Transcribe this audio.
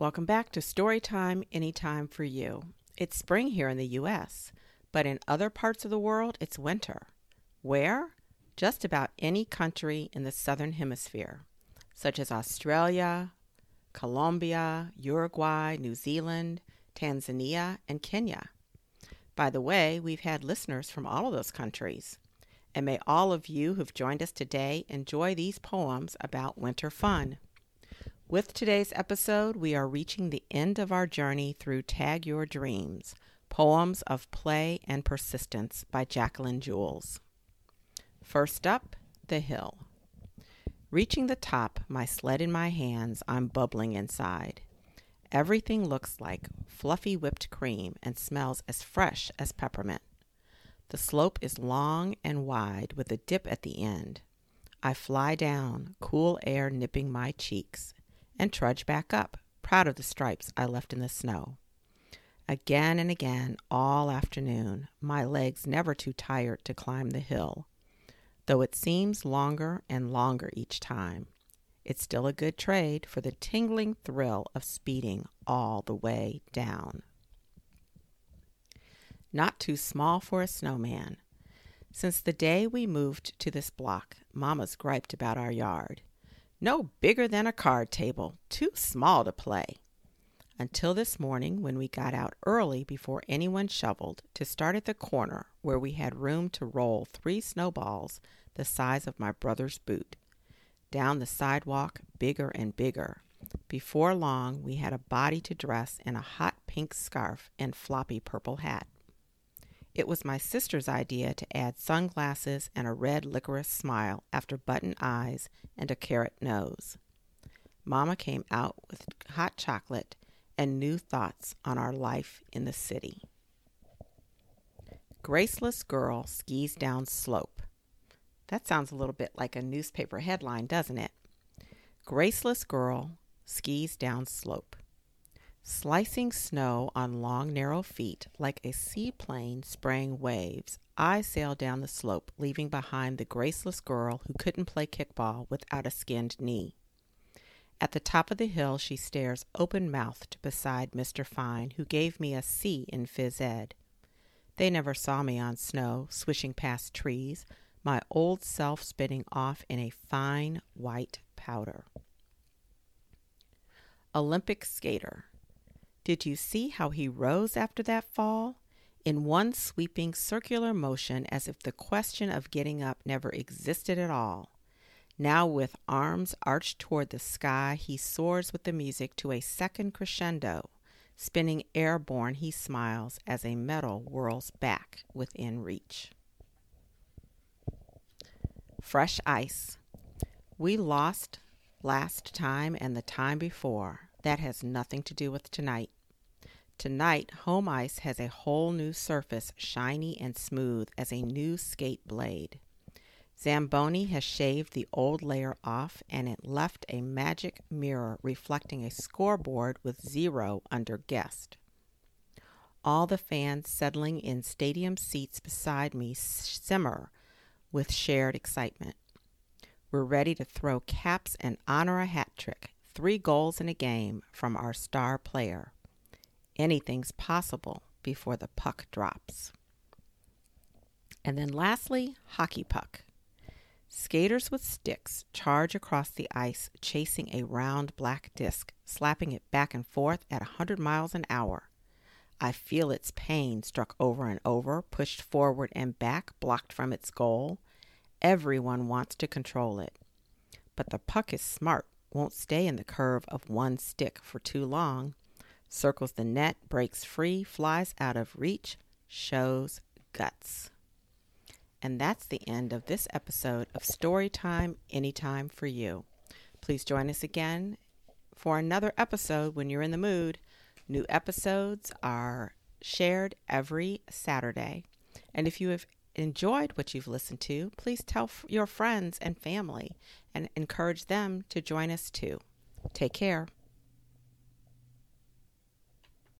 Welcome back to Storytime Anytime for You. It's spring here in the US, but in other parts of the world, it's winter. Where? Just about any country in the southern hemisphere, such as Australia, Colombia, Uruguay, New Zealand, Tanzania, and Kenya. By the way, we've had listeners from all of those countries. And may all of you who've joined us today enjoy these poems about winter fun. With today's episode, we are reaching the end of our journey through Tag Your Dreams Poems of Play and Persistence by Jacqueline Jules. First up, The Hill. Reaching the top, my sled in my hands, I'm bubbling inside. Everything looks like fluffy whipped cream and smells as fresh as peppermint. The slope is long and wide with a dip at the end. I fly down, cool air nipping my cheeks and trudge back up, proud of the stripes I left in the snow. Again and again, all afternoon, my legs never too tired to climb the hill. Though it seems longer and longer each time, it's still a good trade for the tingling thrill of speeding all the way down. Not too small for a snowman. Since the day we moved to this block, Mama's griped about our yard. No bigger than a card table, too small to play. Until this morning, when we got out early before anyone shoveled to start at the corner where we had room to roll three snowballs the size of my brother's boot. Down the sidewalk, bigger and bigger. Before long, we had a body to dress in a hot pink scarf and floppy purple hat. It was my sister's idea to add sunglasses and a red licorice smile after button eyes and a carrot nose. Mama came out with hot chocolate and new thoughts on our life in the city. Graceless girl skis down slope. That sounds a little bit like a newspaper headline, doesn't it? Graceless girl skis down slope. Slicing snow on long, narrow feet like a seaplane spraying waves, I sail down the slope, leaving behind the graceless girl who couldn't play kickball without a skinned knee. At the top of the hill, she stares open mouthed beside Mr. Fine, who gave me a C in phys ed. They never saw me on snow, swishing past trees, my old self spinning off in a fine white powder. Olympic skater. Did you see how he rose after that fall? In one sweeping circular motion, as if the question of getting up never existed at all. Now, with arms arched toward the sky, he soars with the music to a second crescendo. Spinning airborne, he smiles as a medal whirls back within reach. Fresh ice. We lost last time and the time before. That has nothing to do with tonight. Tonight, home ice has a whole new surface, shiny and smooth as a new skate blade. Zamboni has shaved the old layer off and it left a magic mirror reflecting a scoreboard with zero under guest. All the fans settling in stadium seats beside me simmer with shared excitement. We're ready to throw caps and honor a hat trick three goals in a game from our star player. Anything's possible before the puck drops. And then lastly, hockey puck. Skaters with sticks charge across the ice, chasing a round black disc, slapping it back and forth at a 100 miles an hour. I feel its pain struck over and over, pushed forward and back, blocked from its goal. Everyone wants to control it. But the puck is smart won't stay in the curve of one stick for too long, circles the net, breaks free, flies out of reach, shows guts. And that's the end of this episode of Storytime Anytime for You. Please join us again for another episode when you're in the mood. New episodes are shared every Saturday. And if you have enjoyed what you've listened to, please tell f- your friends and family and encourage them to join us too. Take care.